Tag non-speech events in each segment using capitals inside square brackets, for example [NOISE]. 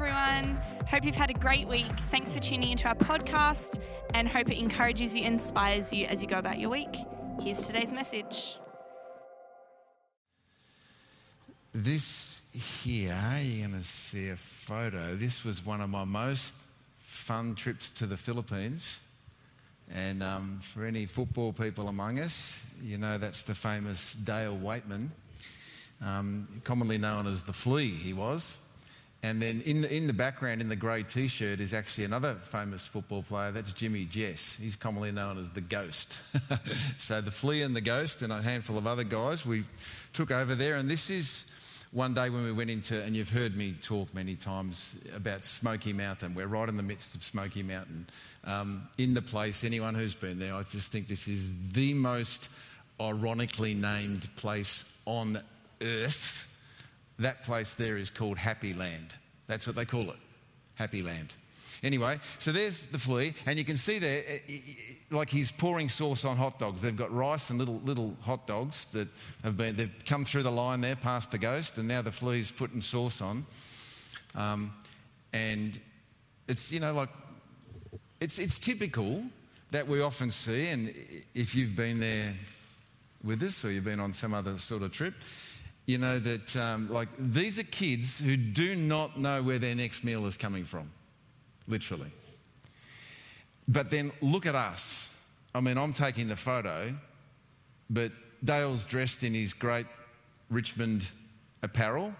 everyone. Hope you've had a great week. Thanks for tuning into our podcast and hope it encourages you, inspires you as you go about your week. Here's today's message. This here, you're going to see a photo. This was one of my most fun trips to the Philippines. And um, for any football people among us, you know that's the famous Dale Weightman, um, commonly known as the Flea, he was. And then in the, in the background, in the grey t shirt, is actually another famous football player. That's Jimmy Jess. He's commonly known as the Ghost. [LAUGHS] so the Flea and the Ghost, and a handful of other guys, we took over there. And this is one day when we went into, and you've heard me talk many times about Smoky Mountain. We're right in the midst of Smoky Mountain. Um, in the place, anyone who's been there, I just think this is the most ironically named place on earth that place there is called Happy Land. That's what they call it, Happy Land. Anyway, so there's the flea, and you can see there, eh, eh, eh, like he's pouring sauce on hot dogs. They've got rice and little little hot dogs that have been they've come through the line there, past the ghost, and now the flea's putting sauce on. Um, and it's you know like it's it's typical that we often see, and if you've been there with us or you've been on some other sort of trip, you know, that um, like these are kids who do not know where their next meal is coming from, literally. But then look at us. I mean, I'm taking the photo, but Dale's dressed in his great Richmond apparel,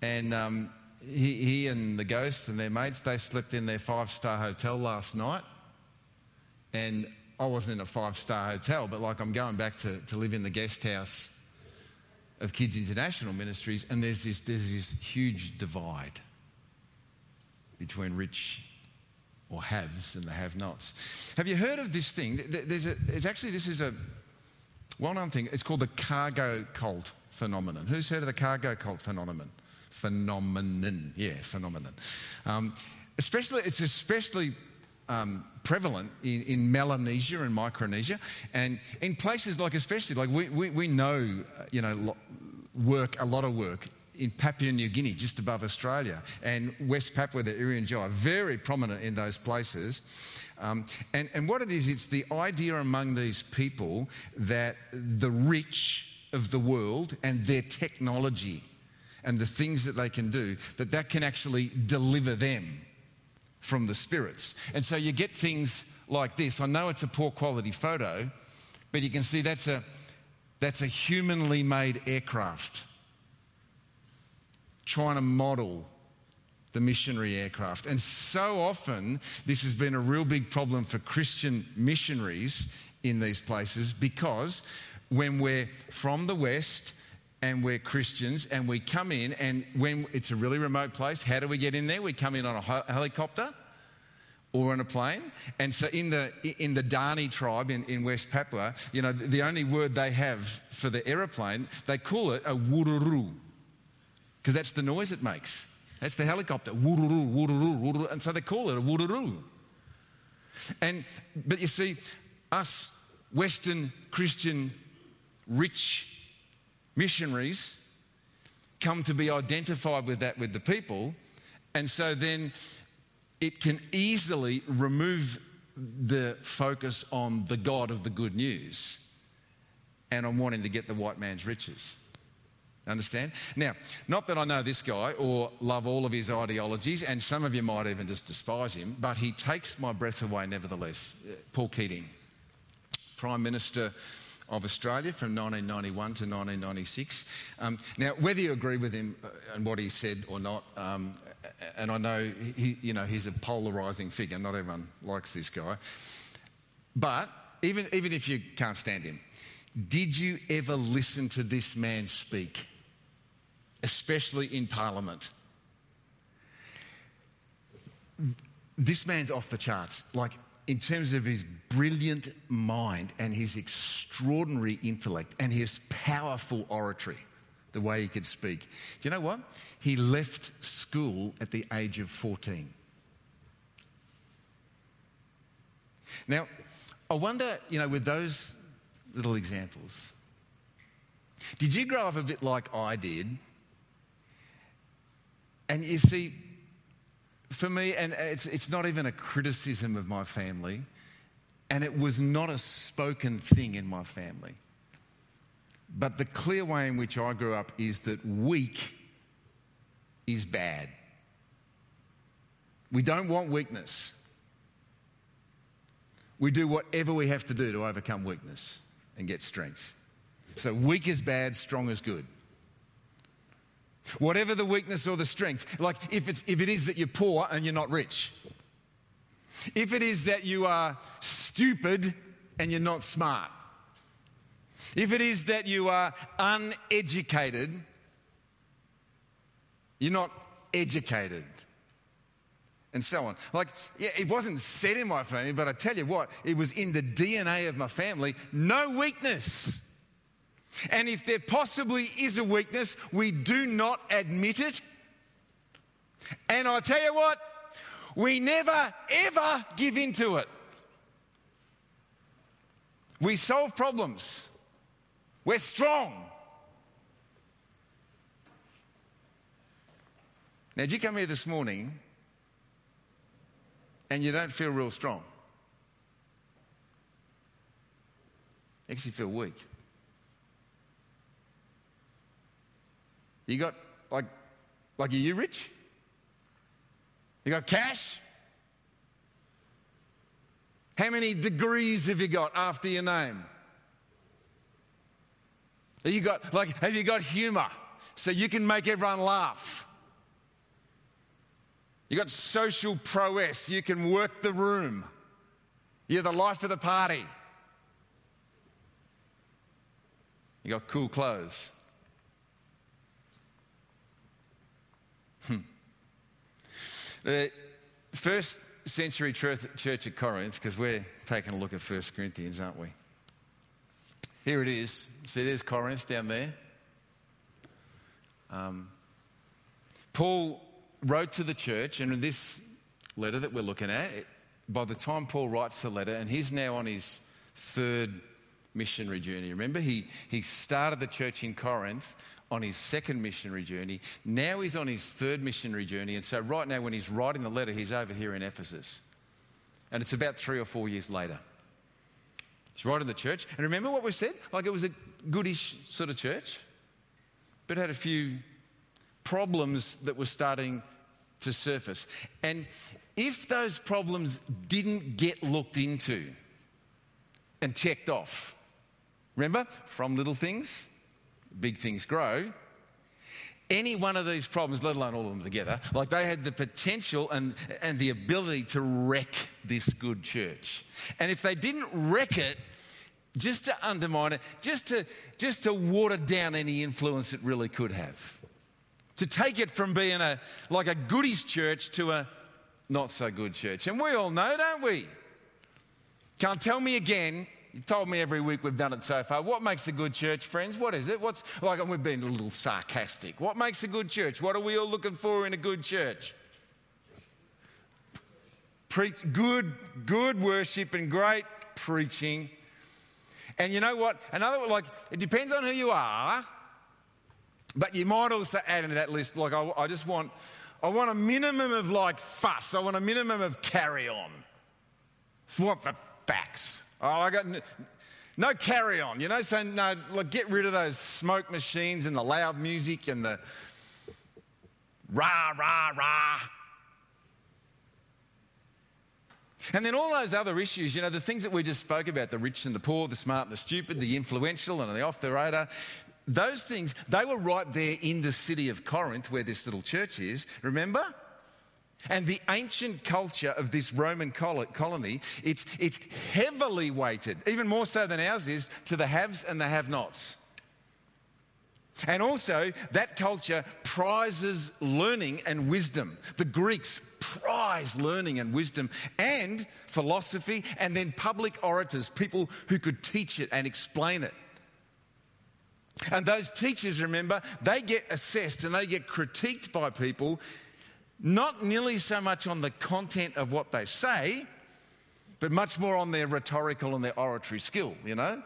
and um, he, he and the ghost and their mates they slept in their five star hotel last night, and I wasn't in a five star hotel, but like I'm going back to, to live in the guest house of Kids International Ministries, and there's this, there's this huge divide between rich or haves and the have nots. Have you heard of this thing? There's, a, there's actually, this is a well known thing. It's called the cargo cult phenomenon. Who's heard of the cargo cult phenomenon? Phenomenon, yeah, phenomenon. Um, especially, it's especially um, prevalent in, in, Melanesia and Micronesia, and in places like, especially like we, we, we know, you know, work a lot of work in Papua New Guinea, just above Australia, and West Papua, the Irian very prominent in those places. Um, and, and what it is, it's the idea among these people that the rich of the world and their technology and the things that they can do, that that can actually deliver them from the spirits. And so you get things like this. I know it's a poor quality photo, but you can see that's a, that's a humanly made aircraft trying to model the missionary aircraft. And so often, this has been a real big problem for Christian missionaries in these places because when we're from the West, and we're Christians and we come in, and when it's a really remote place, how do we get in there? We come in on a helicopter or on a plane. And so in the, in the Dani tribe in, in West Papua, you know, the only word they have for the aeroplane, they call it a wururu, because that's the noise it makes. That's the helicopter, wururu, wururu, wururu. And so they call it a wururu. And, but you see, us Western Christian rich missionaries come to be identified with that with the people. And so then it can easily remove the focus on the God of the good news and on wanting to get the white man's riches. Understand? Now, not that I know this guy or love all of his ideologies, and some of you might even just despise him, but he takes my breath away nevertheless. Paul Keating, Prime Minister of Australia from 1991 to 1996. Um, now, whether you agree with him uh, and what he said or not, um, and I know he, you know he's a polarising figure. Not everyone likes this guy, but even even if you can't stand him, did you ever listen to this man speak, especially in Parliament? This man's off the charts. Like in terms of his brilliant mind and his extraordinary intellect and his powerful oratory, the way he could speak. Do you know what? He left school at the age of 14. Now, I wonder, you know, with those little examples, did you grow up a bit like I did? And you see, for me, and it's, it's not even a criticism of my family, and it was not a spoken thing in my family. But the clear way in which I grew up is that weak is bad. We don't want weakness. We do whatever we have to do to overcome weakness and get strength. So, weak is bad, strong is good. Whatever the weakness or the strength, like if, it's, if it is that you're poor and you're not rich, if it is that you are stupid and you're not smart, if it is that you are uneducated, you're not educated, and so on. Like, yeah, it wasn't said in my family, but I tell you what, it was in the DNA of my family no weakness. And if there possibly is a weakness, we do not admit it. And I tell you what, we never ever give in to it. We solve problems. We're strong. Now, did you come here this morning and you don't feel real strong? You feel weak. You got, like, like, are you rich? You got cash? How many degrees have you got after your name? Have you got, like, have you got humor so you can make everyone laugh? You got social prowess, you can work the room. You're the life of the party. You got cool clothes. The first century church at Corinth, because we're taking a look at 1 Corinthians, aren't we? Here it is. See, there's Corinth down there. Um, Paul wrote to the church, and in this letter that we're looking at, by the time Paul writes the letter, and he's now on his third missionary journey. Remember, he, he started the church in Corinth on his second missionary journey. Now he's on his third missionary journey. And so, right now, when he's writing the letter, he's over here in Ephesus. And it's about three or four years later. He's right in the church. And remember what we said? Like it was a goodish sort of church, but had a few problems that were starting to surface. And if those problems didn't get looked into and checked off, remember, from little things, big things grow. Any one of these problems, let alone all of them together, like they had the potential and, and the ability to wreck this good church. And if they didn't wreck it, just to undermine it, just to, just to water down any influence it really could have. To take it from being a, like a goodies church to a not so good church. And we all know, don't we? Can't tell me again. You told me every week we've done it so far. What makes a good church, friends? What is it? What's like we've been a little sarcastic. What makes a good church? What are we all looking for in a good church? Preach good, good worship and great preaching. And you know what? Another like it depends on who you are, but you might also add into that list like I, I just want I want a minimum of like fuss. I want a minimum of carry on. What the facts? Oh, I got no carry on, you know. So no, like get rid of those smoke machines and the loud music and the rah rah rah. And then all those other issues, you know, the things that we just spoke about the rich and the poor, the smart and the stupid, the influential and the off the radar those things, they were right there in the city of Corinth where this little church is, remember? And the ancient culture of this Roman colony, it's, it's heavily weighted, even more so than ours is, to the haves and the have nots. And also, that culture prizes learning and wisdom. The Greeks prize learning and wisdom and philosophy, and then public orators, people who could teach it and explain it. And those teachers, remember, they get assessed and they get critiqued by people, not nearly so much on the content of what they say, but much more on their rhetorical and their oratory skill, you know?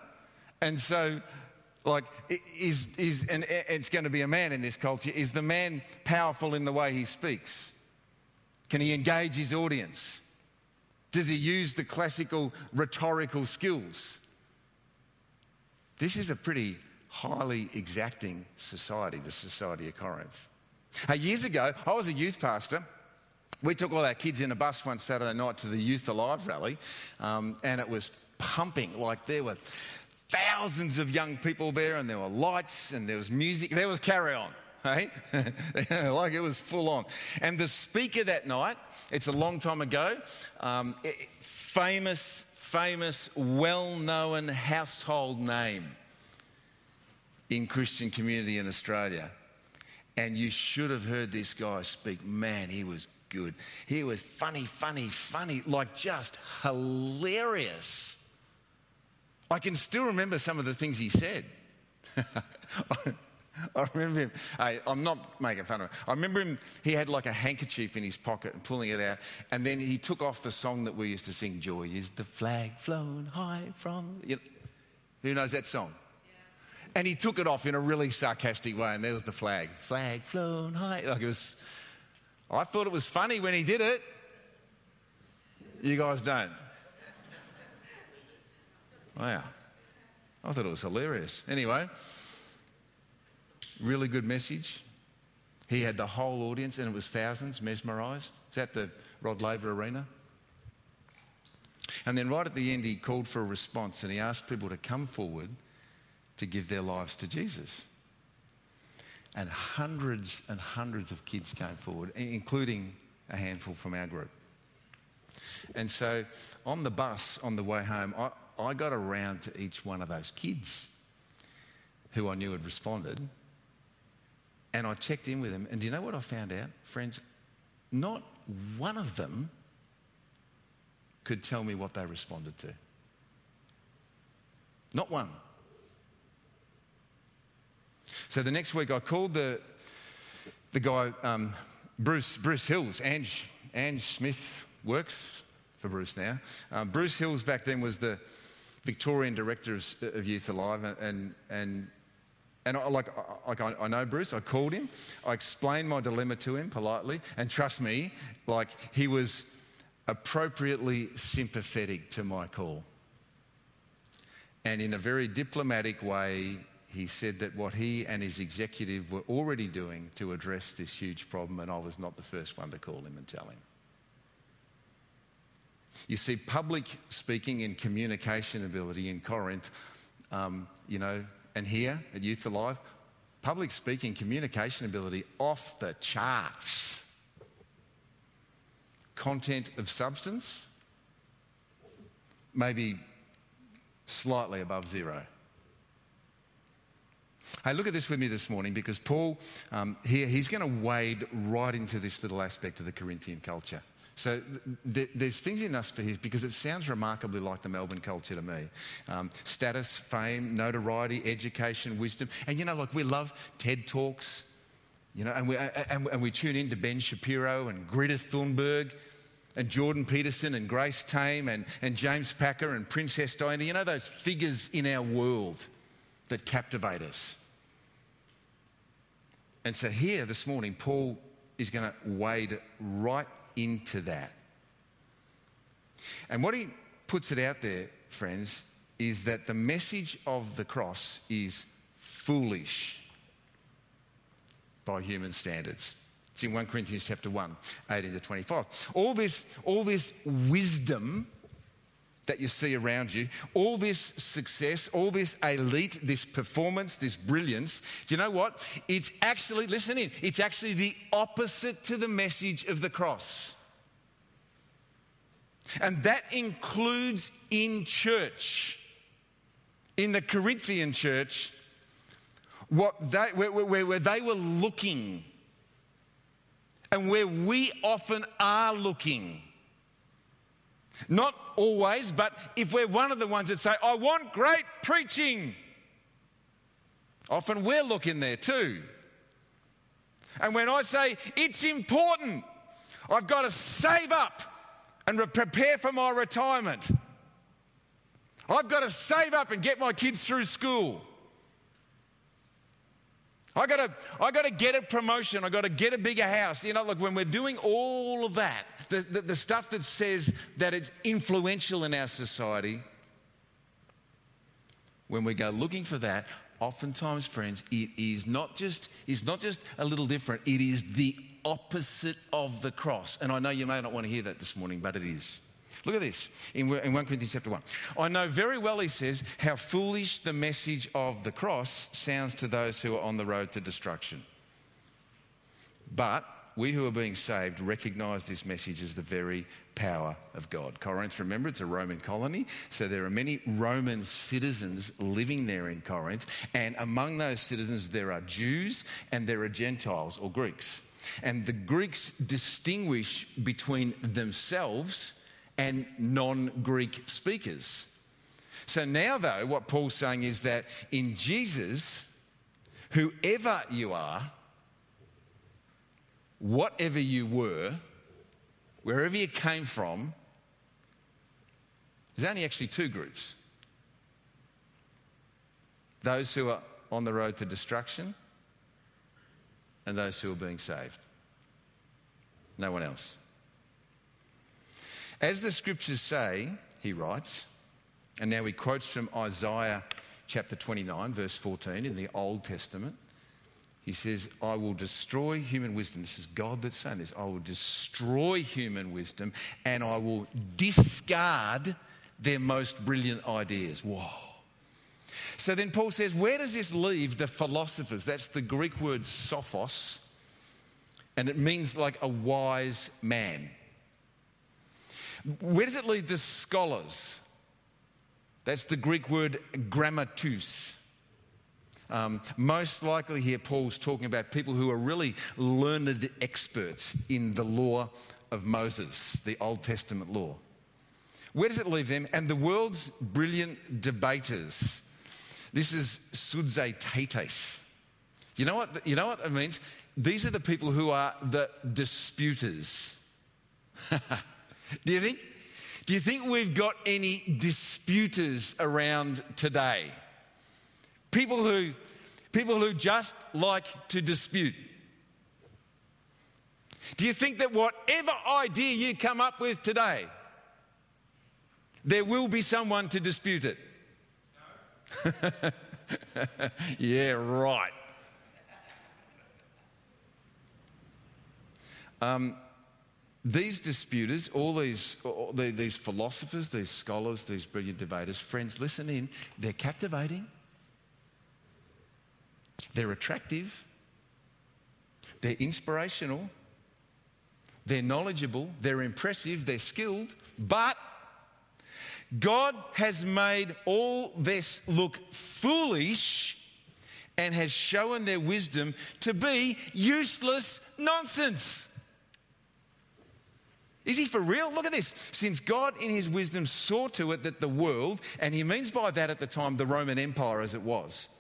And so like, is, is, and it's going to be a man in this culture, is the man powerful in the way he speaks? Can he engage his audience? Does he use the classical rhetorical skills? This is a pretty highly exacting society, the Society of Corinth. Years ago, I was a youth pastor. We took all our kids in a bus one Saturday night to the Youth Alive rally, um, and it was pumping. Like there were thousands of young people there, and there were lights, and there was music, there was carry on. Hey? [LAUGHS] like it was full on. And the speaker that night, it's a long time ago, um, famous, famous, well known household name in Christian community in Australia. And you should have heard this guy speak. Man, he was good. He was funny, funny, funny, like just hilarious. I can still remember some of the things he said. [LAUGHS] I remember him. I, I'm not making fun of him. I remember him. He had like a handkerchief in his pocket and pulling it out, and then he took off the song that we used to sing. Joy is the flag flown high from. You know, who knows that song? And he took it off in a really sarcastic way, and there was the flag. Flag flown high. Like it was. I thought it was funny when he did it. You guys don't. Wow. I thought it was hilarious. Anyway, really good message. He had the whole audience, and it was thousands mesmerised. Is that the Rod Laver Arena? And then right at the end, he called for a response and he asked people to come forward to give their lives to Jesus. And hundreds and hundreds of kids came forward, including a handful from our group. And so on the bus on the way home, I, I got around to each one of those kids who I knew had responded. And I checked in with them. And do you know what I found out? Friends, not one of them could tell me what they responded to. Not one. So the next week I called the, the guy, um, Bruce, Bruce Hills, Ange, Ange Smith works for Bruce now. Um, Bruce Hills back then was the Victorian director of, of Youth Alive, and, and, and I, like, like I, I know Bruce, I called him, I explained my dilemma to him politely, and trust me, like he was appropriately sympathetic to my call. And in a very diplomatic way, he said that what he and his executive were already doing to address this huge problem, and I was not the first one to call him and tell him. You see, public speaking and communication ability in Corinth, um, you know, and here at Youth Alive, public speaking, communication ability off the charts. Content of substance, maybe slightly above zero. Hey, look at this with me this morning because Paul, um, here, he's going to wade right into this little aspect of the Corinthian culture. So th- there's things in us for his because it sounds remarkably like the Melbourne culture to me. Um, status, fame, notoriety, education, wisdom. And you know, like we love TED Talks, you know, and we, and, and we tune in to Ben Shapiro and Greta Thunberg and Jordan Peterson and Grace Tame and, and James Packer and Princess Diana. You know, those figures in our world that captivate us. And so here this morning, Paul is going to wade right into that. And what he puts it out there, friends, is that the message of the cross is foolish by human standards. It's in 1 Corinthians chapter 1, 18 to 25. All this, all this wisdom that you see around you, all this success, all this elite, this performance, this brilliance, do you know what? It's actually, listen in, it's actually the opposite to the message of the cross. And that includes in church, in the Corinthian church, what they, where, where, where they were looking and where we often are looking. Not always, but if we're one of the ones that say, I want great preaching, often we're looking there too. And when I say it's important, I've got to save up and re- prepare for my retirement. I've got to save up and get my kids through school. I gotta, I gotta get a promotion. I gotta get a bigger house. You know, look, when we're doing all of that, the, the, the stuff that says that it's influential in our society, when we go looking for that, oftentimes, friends, it is not just, is not just a little different, it is the opposite of the cross. And I know you may not want to hear that this morning, but it is. Look at this in 1 Corinthians chapter 1. I know very well, he says, how foolish the message of the cross sounds to those who are on the road to destruction. But we who are being saved recognize this message as the very power of God. Corinth, remember, it's a Roman colony, so there are many Roman citizens living there in Corinth, and among those citizens, there are Jews and there are Gentiles or Greeks. And the Greeks distinguish between themselves and non Greek speakers. So now, though, what Paul's saying is that in Jesus, whoever you are, whatever you were, wherever you came from, there's only actually two groups those who are on the road to destruction and those who are being saved. No one else. As the scriptures say, he writes, and now he quotes from Isaiah chapter 29, verse 14 in the Old Testament. He says, I will destroy human wisdom. This is God that's saying this. I will destroy human wisdom and I will discard their most brilliant ideas. Whoa. So then Paul says, where does this leave the philosophers? That's the Greek word sophos, and it means like a wise man. Where does it leave the scholars? That's the Greek word grammatus. Um, most likely, here Paul's talking about people who are really learned experts in the law of Moses, the Old Testament law. Where does it leave them? And the world's brilliant debaters. This is sudzetetes. You know what? You know what it means? These are the people who are the disputers. [LAUGHS] Do you think? Do you think we've got any disputers around today? People who, people who just like to dispute. Do you think that whatever idea you come up with today, there will be someone to dispute it? No. [LAUGHS] yeah, right. Um, these disputers, all these, all these philosophers, these scholars, these brilliant debaters, friends, listen in. They're captivating, they're attractive, they're inspirational, they're knowledgeable, they're impressive, they're skilled, but God has made all this look foolish and has shown their wisdom to be useless nonsense. Is he for real? Look at this. Since God, in his wisdom, saw to it that the world, and he means by that at the time the Roman Empire as it was,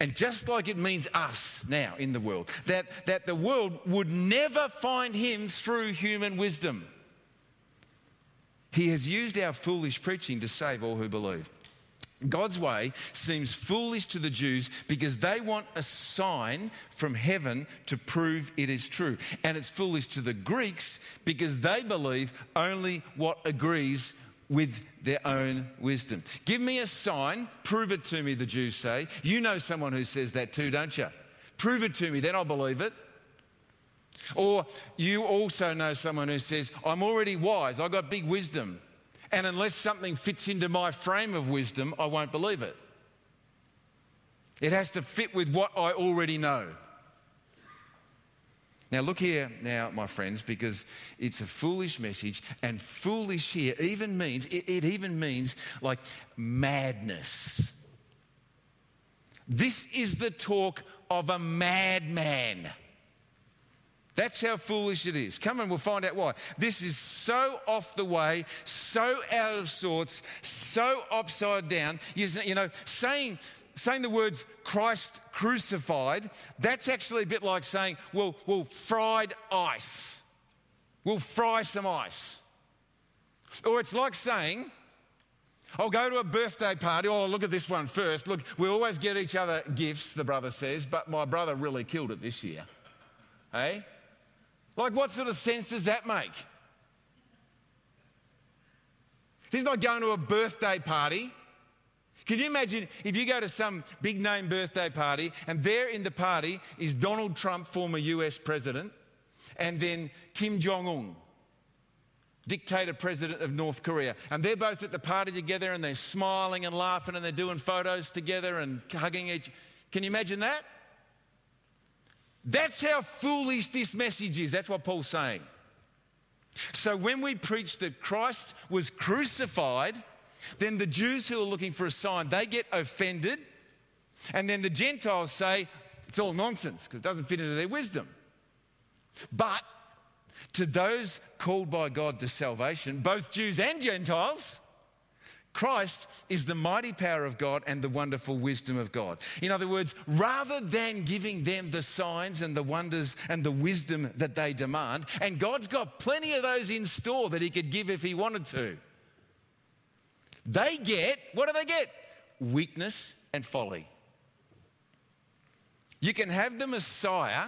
and just like it means us now in the world, that, that the world would never find him through human wisdom. He has used our foolish preaching to save all who believe. God's way seems foolish to the Jews because they want a sign from heaven to prove it is true. And it's foolish to the Greeks because they believe only what agrees with their own wisdom. Give me a sign, prove it to me, the Jews say. You know someone who says that too, don't you? Prove it to me, then I'll believe it. Or you also know someone who says, I'm already wise, I've got big wisdom. And unless something fits into my frame of wisdom, I won't believe it. It has to fit with what I already know. Now, look here, now, my friends, because it's a foolish message, and foolish here even means, it, it even means like madness. This is the talk of a madman. That's how foolish it is. Come and we'll find out why. This is so off the way, so out of sorts, so upside down. You know, saying, saying the words Christ crucified, that's actually a bit like saying, well, well, fried ice. We'll fry some ice. Or it's like saying, I'll go to a birthday party. Oh, look at this one first. Look, we always get each other gifts, the brother says, but my brother really killed it this year. Hey? Like, what sort of sense does that make? He's not going to a birthday party. Can you imagine if you go to some big name birthday party and there in the party is Donald Trump, former US president, and then Kim Jong un, dictator president of North Korea. And they're both at the party together and they're smiling and laughing and they're doing photos together and hugging each. Can you imagine that? That's how foolish this message is. That's what Paul's saying. So when we preach that Christ was crucified, then the Jews who are looking for a sign, they get offended. And then the Gentiles say, it's all nonsense because it doesn't fit into their wisdom. But to those called by God to salvation, both Jews and Gentiles, Christ is the mighty power of God and the wonderful wisdom of God. In other words, rather than giving them the signs and the wonders and the wisdom that they demand, and God's got plenty of those in store that He could give if He wanted to. They get, what do they get? Weakness and folly. You can have the Messiah.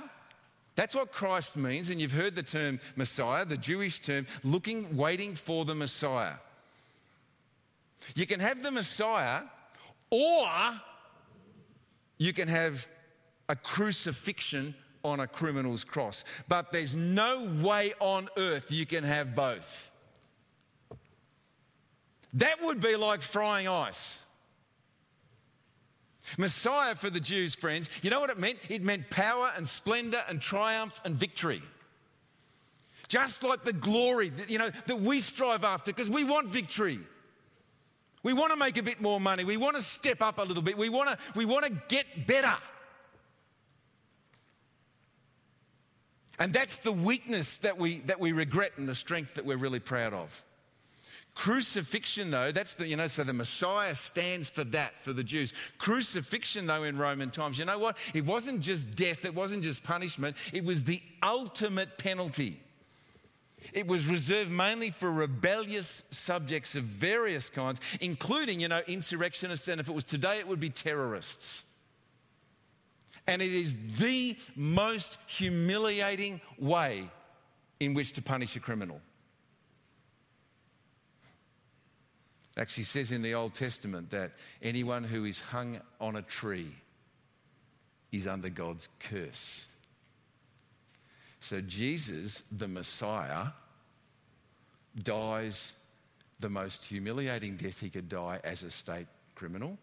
That's what Christ means. And you've heard the term Messiah, the Jewish term, looking, waiting for the Messiah. You can have the Messiah, or you can have a crucifixion on a criminal's cross. But there's no way on earth you can have both. That would be like frying ice. Messiah for the Jews, friends, you know what it meant? It meant power and splendor and triumph and victory. Just like the glory that, you know, that we strive after because we want victory. We want to make a bit more money. We want to step up a little bit. We want to, we want to get better. And that's the weakness that we, that we regret and the strength that we're really proud of. Crucifixion, though, that's the, you know, so the Messiah stands for that for the Jews. Crucifixion, though, in Roman times, you know what? It wasn't just death, it wasn't just punishment, it was the ultimate penalty. It was reserved mainly for rebellious subjects of various kinds, including, you know, insurrectionists, and if it was today, it would be terrorists. And it is the most humiliating way in which to punish a criminal. Actually says in the Old Testament that anyone who is hung on a tree is under God's curse. So Jesus, the Messiah, dies the most humiliating death he could die as a state criminal.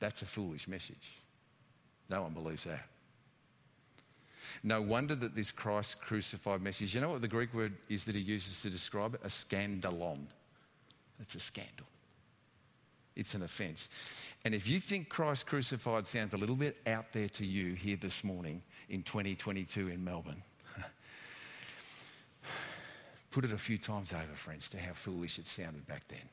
That's a foolish message. No one believes that. No wonder that this Christ crucified message, you know what the Greek word is that he uses to describe it? A scandalon. It's a scandal. It's an offense. And if you think Christ crucified sounds a little bit out there to you here this morning in 2022 in Melbourne, [SIGHS] put it a few times over, friends, to how foolish it sounded back then.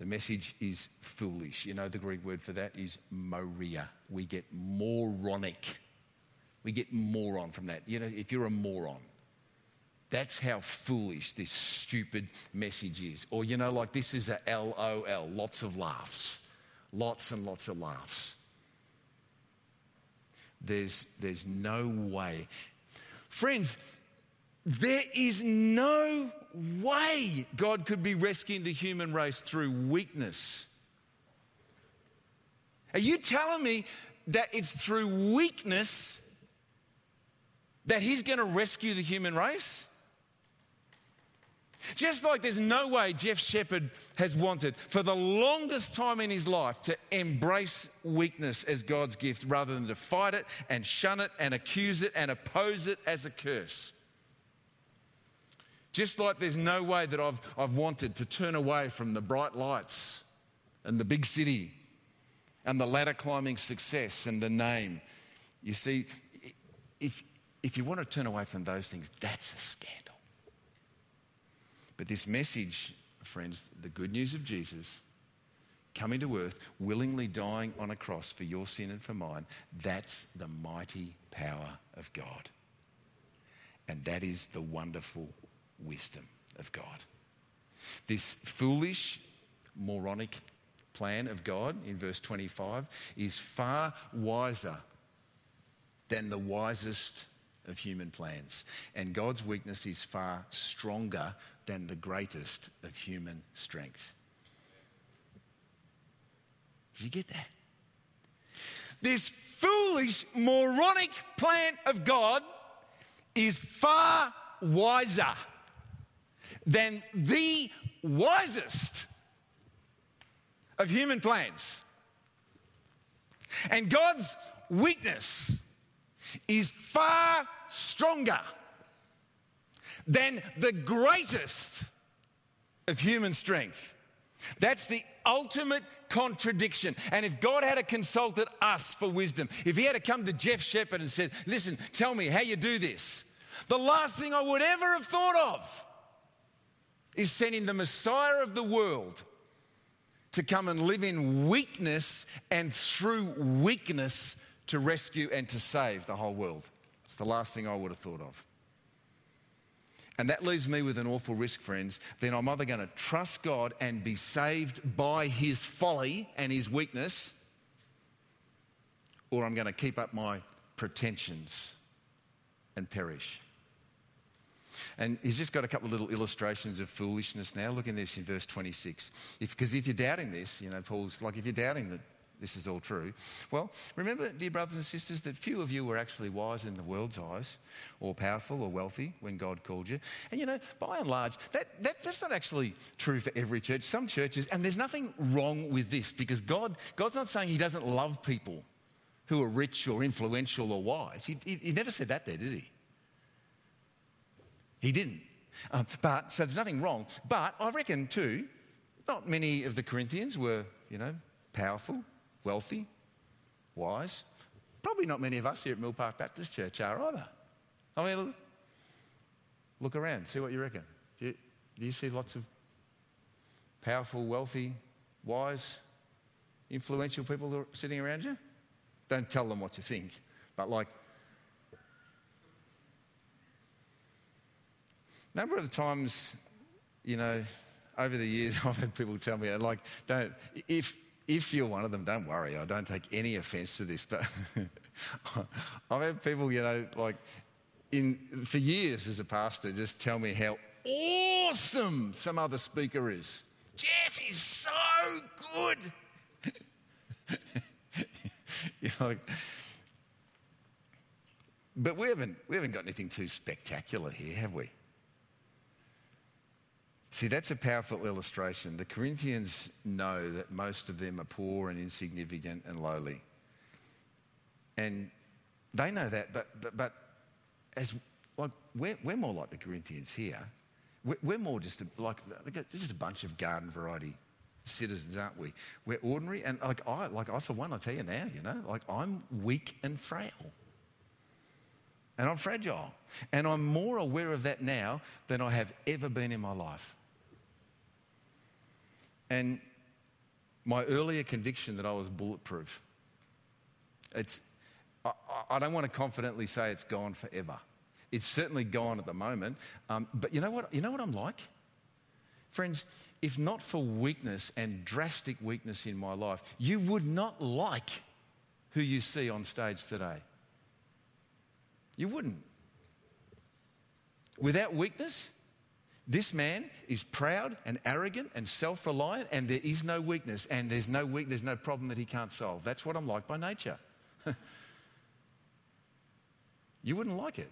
The message is foolish. You know, the Greek word for that is moria. We get moronic. We get moron from that. You know, if you're a moron, that's how foolish this stupid message is. Or, you know, like this is a LOL, lots of laughs, lots and lots of laughs. There's, there's no way. Friends, there is no way God could be rescuing the human race through weakness. Are you telling me that it's through weakness that He's going to rescue the human race? Just like there's no way Jeff Shepherd has wanted for the longest time in his life to embrace weakness as God's gift rather than to fight it and shun it and accuse it and oppose it as a curse. Just like there's no way that I've, I've wanted to turn away from the bright lights and the big city and the ladder climbing success and the name. You see, if, if you want to turn away from those things, that's a scandal. But this message, friends, the good news of Jesus coming to earth, willingly dying on a cross for your sin and for mine, that's the mighty power of God. And that is the wonderful wisdom. of God. This foolish, moronic plan of God in verse 25 is far wiser than the wisest of human plans. And God's weakness is far stronger than the greatest of human strength. Did you get that? This foolish, moronic plan of God is far wiser than the wisest of human plans. And God's weakness is far stronger than the greatest of human strength. That's the ultimate contradiction. And if God had consulted us for wisdom, if He had to come to Jeff Shepard and said, Listen, tell me how you do this, the last thing I would ever have thought of is sending the Messiah of the world to come and live in weakness and through weakness to rescue and to save the whole world. It's the last thing I would have thought of. And that leaves me with an awful risk, friends. Then I'm either going to trust God and be saved by his folly and his weakness, or I'm going to keep up my pretensions and perish. And he's just got a couple of little illustrations of foolishness now. Look in this in verse 26. Because if, if, you're doubting this, you know, Paul's like, if you're doubting that this is all true. Well, remember, dear brothers and sisters, that few of you were actually wise in the world's eyes, or powerful, or wealthy when God called you. And you know, by and large, that, that, that's not actually true for every church. Some churches, and there's nothing wrong with this because God, God's not saying He doesn't love people who are rich or influential or wise. He, he, he never said that there, did He? He didn't. Um, but, so there's nothing wrong. But I reckon, too, not many of the Corinthians were, you know, powerful, wealthy, wise. Probably not many of us here at Mill Park Baptist Church are either. I mean, look, around, see what you reckon. Do you, do you see lots of powerful, wealthy, wise, influential people sitting around you? Don't tell them what you think, but like, number of times, you know, over the years, [LAUGHS] I've had people tell me, like, don't, if, if you're one of them, don't worry. I don't take any offense to this, but [LAUGHS] I've had people, you know, like in, for years as a pastor, just tell me how awesome some other speaker is. Jeff is so good. [LAUGHS] you know, but we haven't, we haven't got anything too spectacular here, have we? See, that's a powerful illustration. The Corinthians know that most of them are poor and insignificant and lowly. And they know that, but, but, but as like we're, we're more like the Corinthians here. We're, we're more just a, like just a bunch of garden variety citizens, aren't we? We're ordinary, and like I, like I for one, I tell you now, you know, like I'm weak and frail, and I'm fragile, and I'm more aware of that now than I have ever been in my life. And my earlier conviction that I was bulletproof, it's, I, I don't want to confidently say it's gone forever. It's certainly gone at the moment. Um, but you know what? You know what I'm like? Friends, if not for weakness and drastic weakness in my life, you would not like who you see on stage today. You wouldn't. Without weakness, this man is proud and arrogant and self reliant, and there is no weakness, and there's no weak, there's no problem that he can't solve. That's what I'm like by nature. [LAUGHS] you wouldn't like it.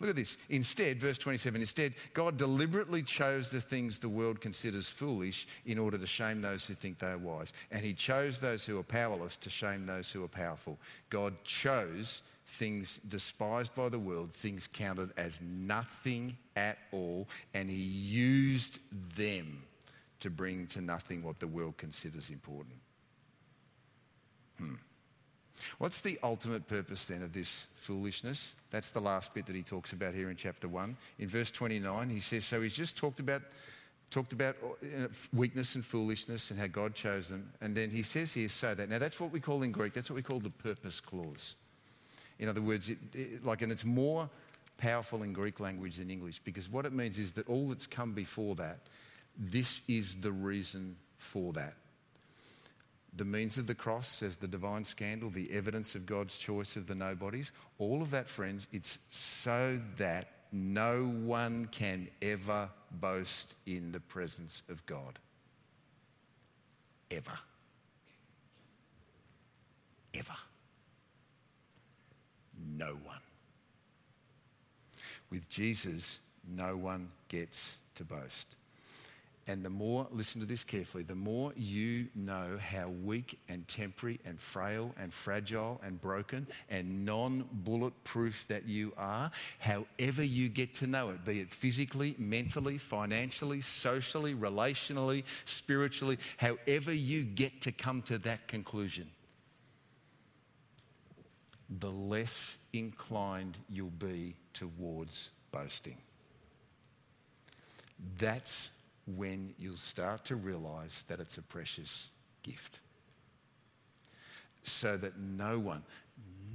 Look at this. Instead, verse 27, instead, God deliberately chose the things the world considers foolish in order to shame those who think they are wise. And he chose those who are powerless to shame those who are powerful. God chose things despised by the world, things counted as nothing at all, and he used them to bring to nothing what the world considers important. Hmm. What's the ultimate purpose then of this foolishness? That's the last bit that he talks about here in chapter 1. In verse 29, he says, So he's just talked about, talked about uh, weakness and foolishness and how God chose them. And then he says here, so that. Now that's what we call in Greek, that's what we call the purpose clause. In other words, it, it, like, and it's more powerful in Greek language than English because what it means is that all that's come before that, this is the reason for that. The means of the cross, says the divine scandal, the evidence of God's choice of the nobodies, all of that, friends, it's so that no one can ever boast in the presence of God. Ever. Ever. No one. With Jesus, no one gets to boast. And the more, listen to this carefully, the more you know how weak and temporary and frail and fragile and broken and non bulletproof that you are, however you get to know it, be it physically, mentally, financially, socially, relationally, spiritually, however you get to come to that conclusion, the less inclined you'll be towards boasting. That's when you'll start to realize that it's a precious gift. So that no one,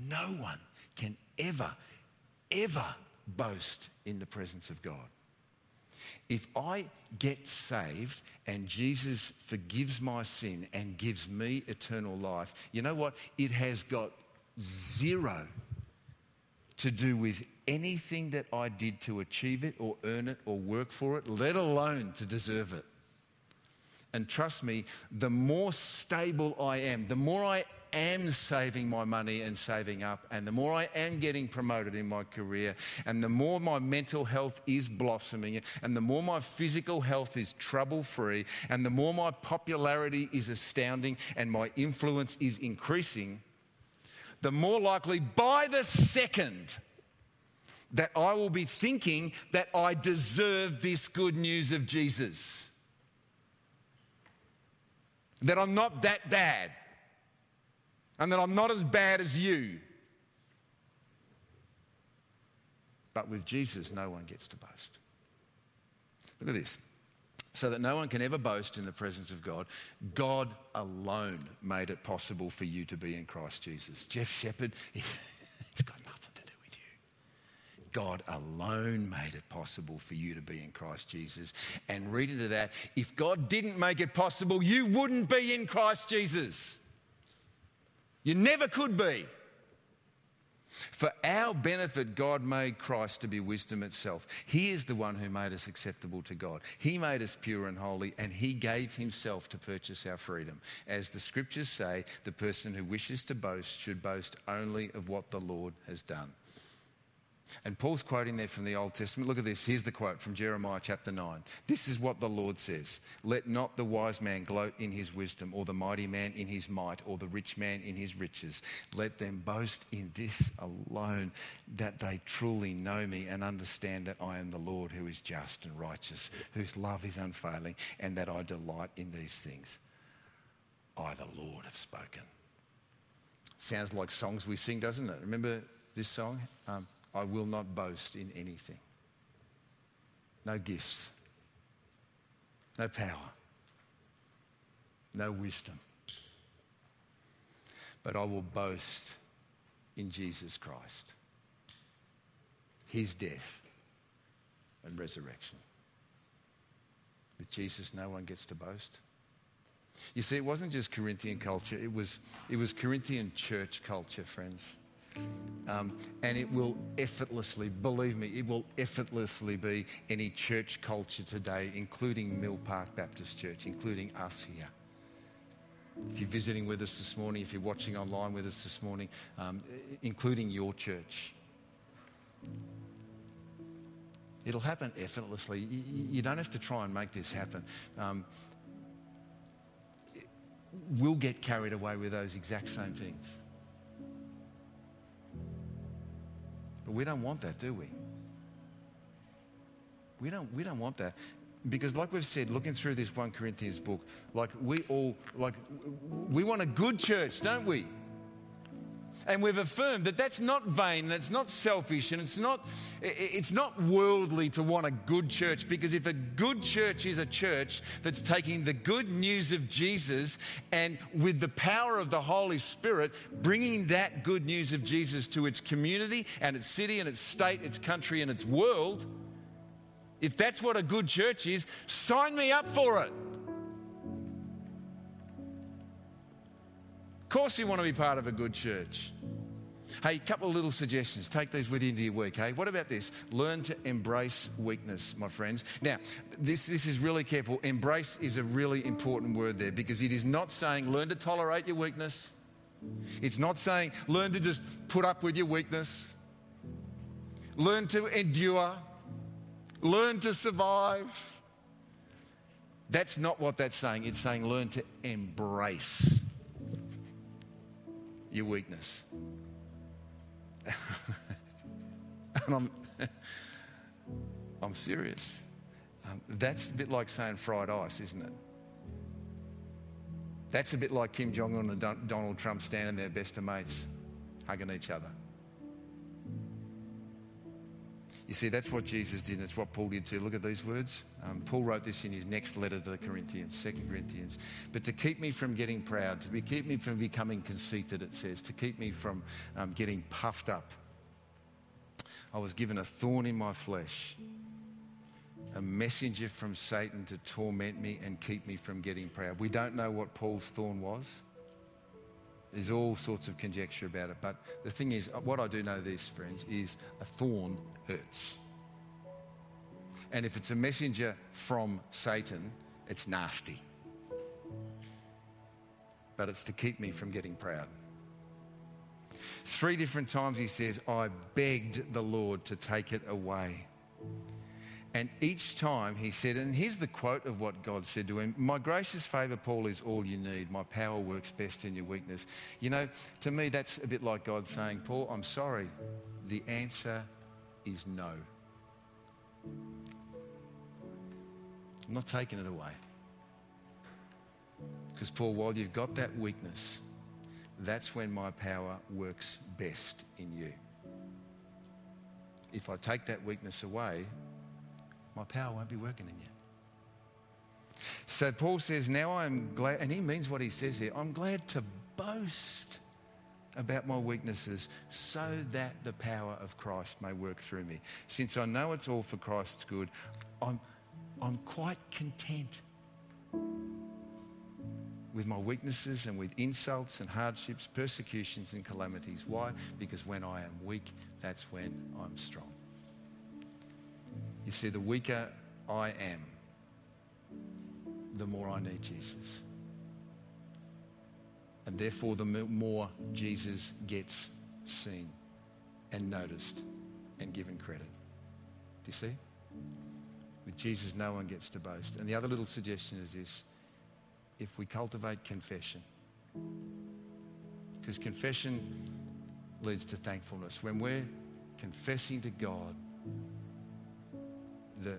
no one can ever, ever boast in the presence of God. If I get saved and Jesus forgives my sin and gives me eternal life, you know what? It has got zero to do with anything that I did to achieve it or earn it or work for it, let alone to deserve it. And trust me, the more stable I am, the more I am saving my money and saving up, and the more I am getting promoted in my career, and the more my mental health is blossoming, and the more my physical health is trouble free, and the more my popularity is astounding and my influence is increasing, the more likely by the second that I will be thinking that I deserve this good news of Jesus. That I'm not that bad. And that I'm not as bad as you. But with Jesus, no one gets to boast. Look at this. So that no one can ever boast in the presence of God, God alone made it possible for you to be in Christ Jesus. Jeff Shepard, [LAUGHS] it's got nothing to do with you. God alone made it possible for you to be in Christ Jesus. And read into that, if God didn't make it possible, you wouldn't be in Christ Jesus. You never could be. For our benefit, God made Christ to be wisdom itself. He is the one who made us acceptable to God. He made us pure and holy, and He gave Himself to purchase our freedom. As the scriptures say, the person who wishes to boast should boast only of what the Lord has done. And Paul's quoting there from the Old Testament. Look at this. Here's the quote from Jeremiah chapter 9. This is what the Lord says Let not the wise man gloat in his wisdom, or the mighty man in his might, or the rich man in his riches. Let them boast in this alone, that they truly know me and understand that I am the Lord who is just and righteous, whose love is unfailing, and that I delight in these things. I, the Lord, have spoken. Sounds like songs we sing, doesn't it? Remember this song? Um, I will not boast in anything. No gifts, no power, no wisdom. But I will boast in Jesus Christ, his death and resurrection. With Jesus, no one gets to boast. You see, it wasn't just Corinthian culture, it was, it was Corinthian church culture, friends. Um, and it will effortlessly, believe me, it will effortlessly be any church culture today, including Mill Park Baptist Church, including us here. If you're visiting with us this morning, if you're watching online with us this morning, um, including your church, it'll happen effortlessly. You don't have to try and make this happen. Um, we'll get carried away with those exact same things. But we don't want that, do we? We don't, we don't want that. Because, like we've said, looking through this 1 Corinthians book, like we all, like, we want a good church, don't we? And we've affirmed that that's not vain and it's not selfish and it's not, it's not worldly to want a good church because if a good church is a church that's taking the good news of Jesus and with the power of the Holy Spirit, bringing that good news of Jesus to its community and its city and its state, its country and its world, if that's what a good church is, sign me up for it. Course, you want to be part of a good church. Hey, a couple of little suggestions. Take these with you into your week. Hey, what about this? Learn to embrace weakness, my friends. Now, this, this is really careful. Embrace is a really important word there because it is not saying learn to tolerate your weakness. It's not saying learn to just put up with your weakness. Learn to endure. Learn to survive. That's not what that's saying. It's saying learn to embrace your weakness. [LAUGHS] and I'm, [LAUGHS] I'm serious. Um, that's a bit like saying fried ice, isn't it? That's a bit like Kim Jong un and Donald Trump standing there, best of mates, hugging each other. You see, that's what Jesus did, it's what Paul did too. Look at these words. Um, Paul wrote this in his next letter to the Corinthians, Second Corinthians. But to keep me from getting proud, to be, keep me from becoming conceited, it says, to keep me from um, getting puffed up, I was given a thorn in my flesh, a messenger from Satan to torment me and keep me from getting proud. We don't know what Paul's thorn was. There's all sorts of conjecture about it. But the thing is, what I do know this, friends, is a thorn hurts. And if it's a messenger from Satan, it's nasty. But it's to keep me from getting proud. Three different times he says, I begged the Lord to take it away. And each time he said, and here's the quote of what God said to him My gracious favour, Paul, is all you need. My power works best in your weakness. You know, to me, that's a bit like God saying, Paul, I'm sorry. The answer is no. I'm not taking it away. Because, Paul, while you've got that weakness, that's when my power works best in you. If I take that weakness away, my power won't be working in you. So Paul says, Now I'm glad, and he means what he says here I'm glad to boast about my weaknesses so that the power of Christ may work through me. Since I know it's all for Christ's good, I'm, I'm quite content with my weaknesses and with insults and hardships, persecutions and calamities. Why? Because when I am weak, that's when I'm strong. You see, the weaker I am, the more I need Jesus. And therefore, the more Jesus gets seen and noticed and given credit. Do you see? With Jesus, no one gets to boast. And the other little suggestion is this if we cultivate confession, because confession leads to thankfulness. When we're confessing to God the,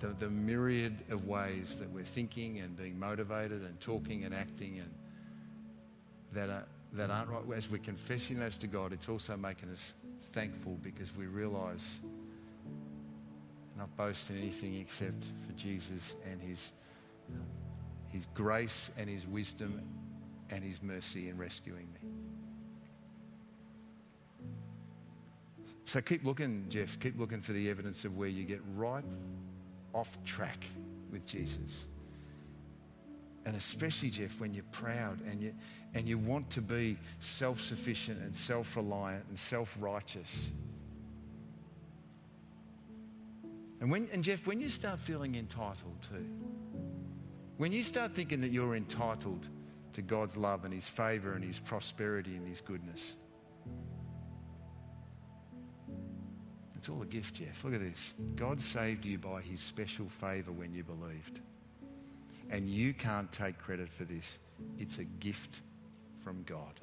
the, the myriad of ways that we're thinking and being motivated and talking and acting and that, are, that aren't right. As we're confessing those to God, it's also making us thankful because we realize not boasting anything except for Jesus and his, um, his grace and his wisdom and his mercy in rescuing me. So keep looking, Jeff. Keep looking for the evidence of where you get right off track with Jesus. And especially, Jeff, when you're proud and you, and you want to be self sufficient and self reliant and self righteous. And, when, and Jeff, when you start feeling entitled too, when you start thinking that you're entitled to God's love and His favour and His prosperity and His goodness, it's all a gift, Jeff. Look at this. God saved you by His special favour when you believed. And you can't take credit for this. It's a gift from God.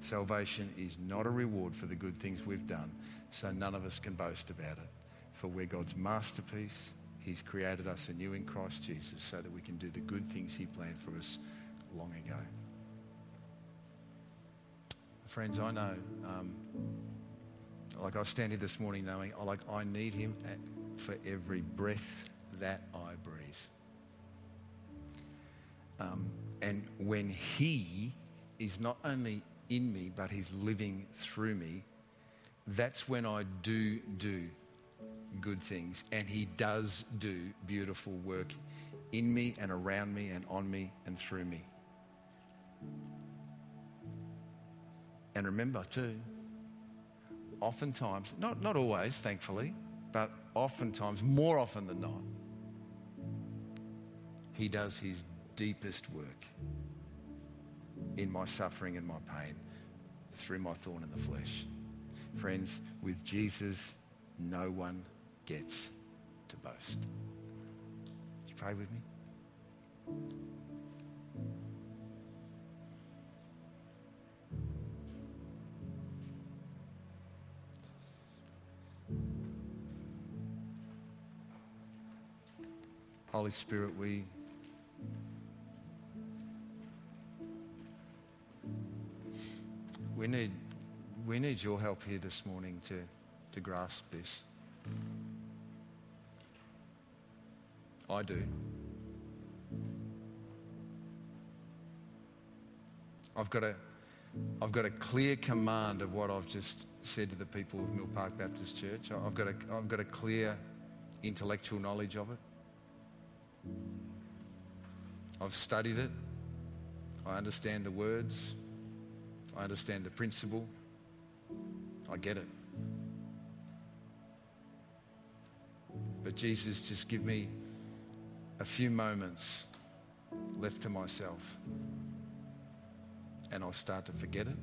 Salvation is not a reward for the good things we've done, so none of us can boast about it. For we're God's masterpiece. He's created us anew in Christ Jesus so that we can do the good things He planned for us long ago. friends, I know. Um, like I stand here this morning knowing, like I need Him for every breath that I breathe. Um, and when He is not only in me, but He's living through me, that's when I do do good things. And He does do beautiful work in me and around me and on me and through me. And remember, too, oftentimes, not, not always, thankfully, but oftentimes, more often than not, He does His deepest work in my suffering and my pain through my thorn in the flesh. Friends, with Jesus, no one gets to boast. Would you pray with me? Holy Spirit, we we need we need your help here this morning to, to grasp this. I do. I've got a I've got a clear command of what I've just said to the people of Mill Park Baptist Church. I've got a, I've got a clear intellectual knowledge of it. I've studied it. I understand the words. I understand the principle. I get it. But Jesus, just give me a few moments left to myself, and I'll start to forget it.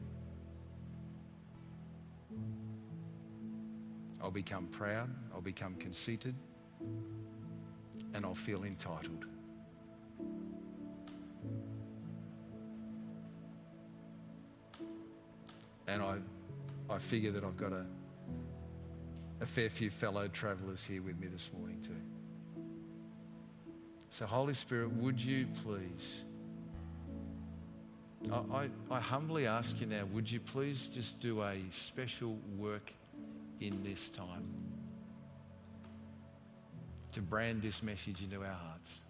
I'll become proud, I'll become conceited, and I'll feel entitled. And I, I figure that I've got a, a fair few fellow travelers here with me this morning, too. So, Holy Spirit, would you please? I, I, I humbly ask you now, would you please just do a special work in this time to brand this message into our hearts?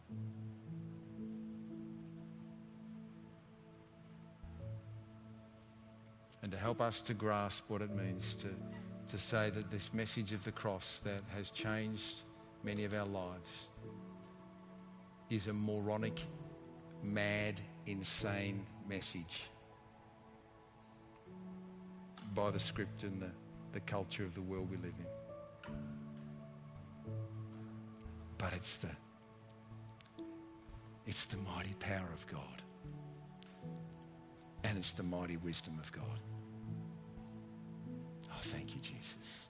And to help us to grasp what it means to, to say that this message of the cross that has changed many of our lives is a moronic, mad, insane message by the script and the, the culture of the world we live in. But it's the it's the mighty power of God. And it's the mighty wisdom of God. Oh, thank you, Jesus.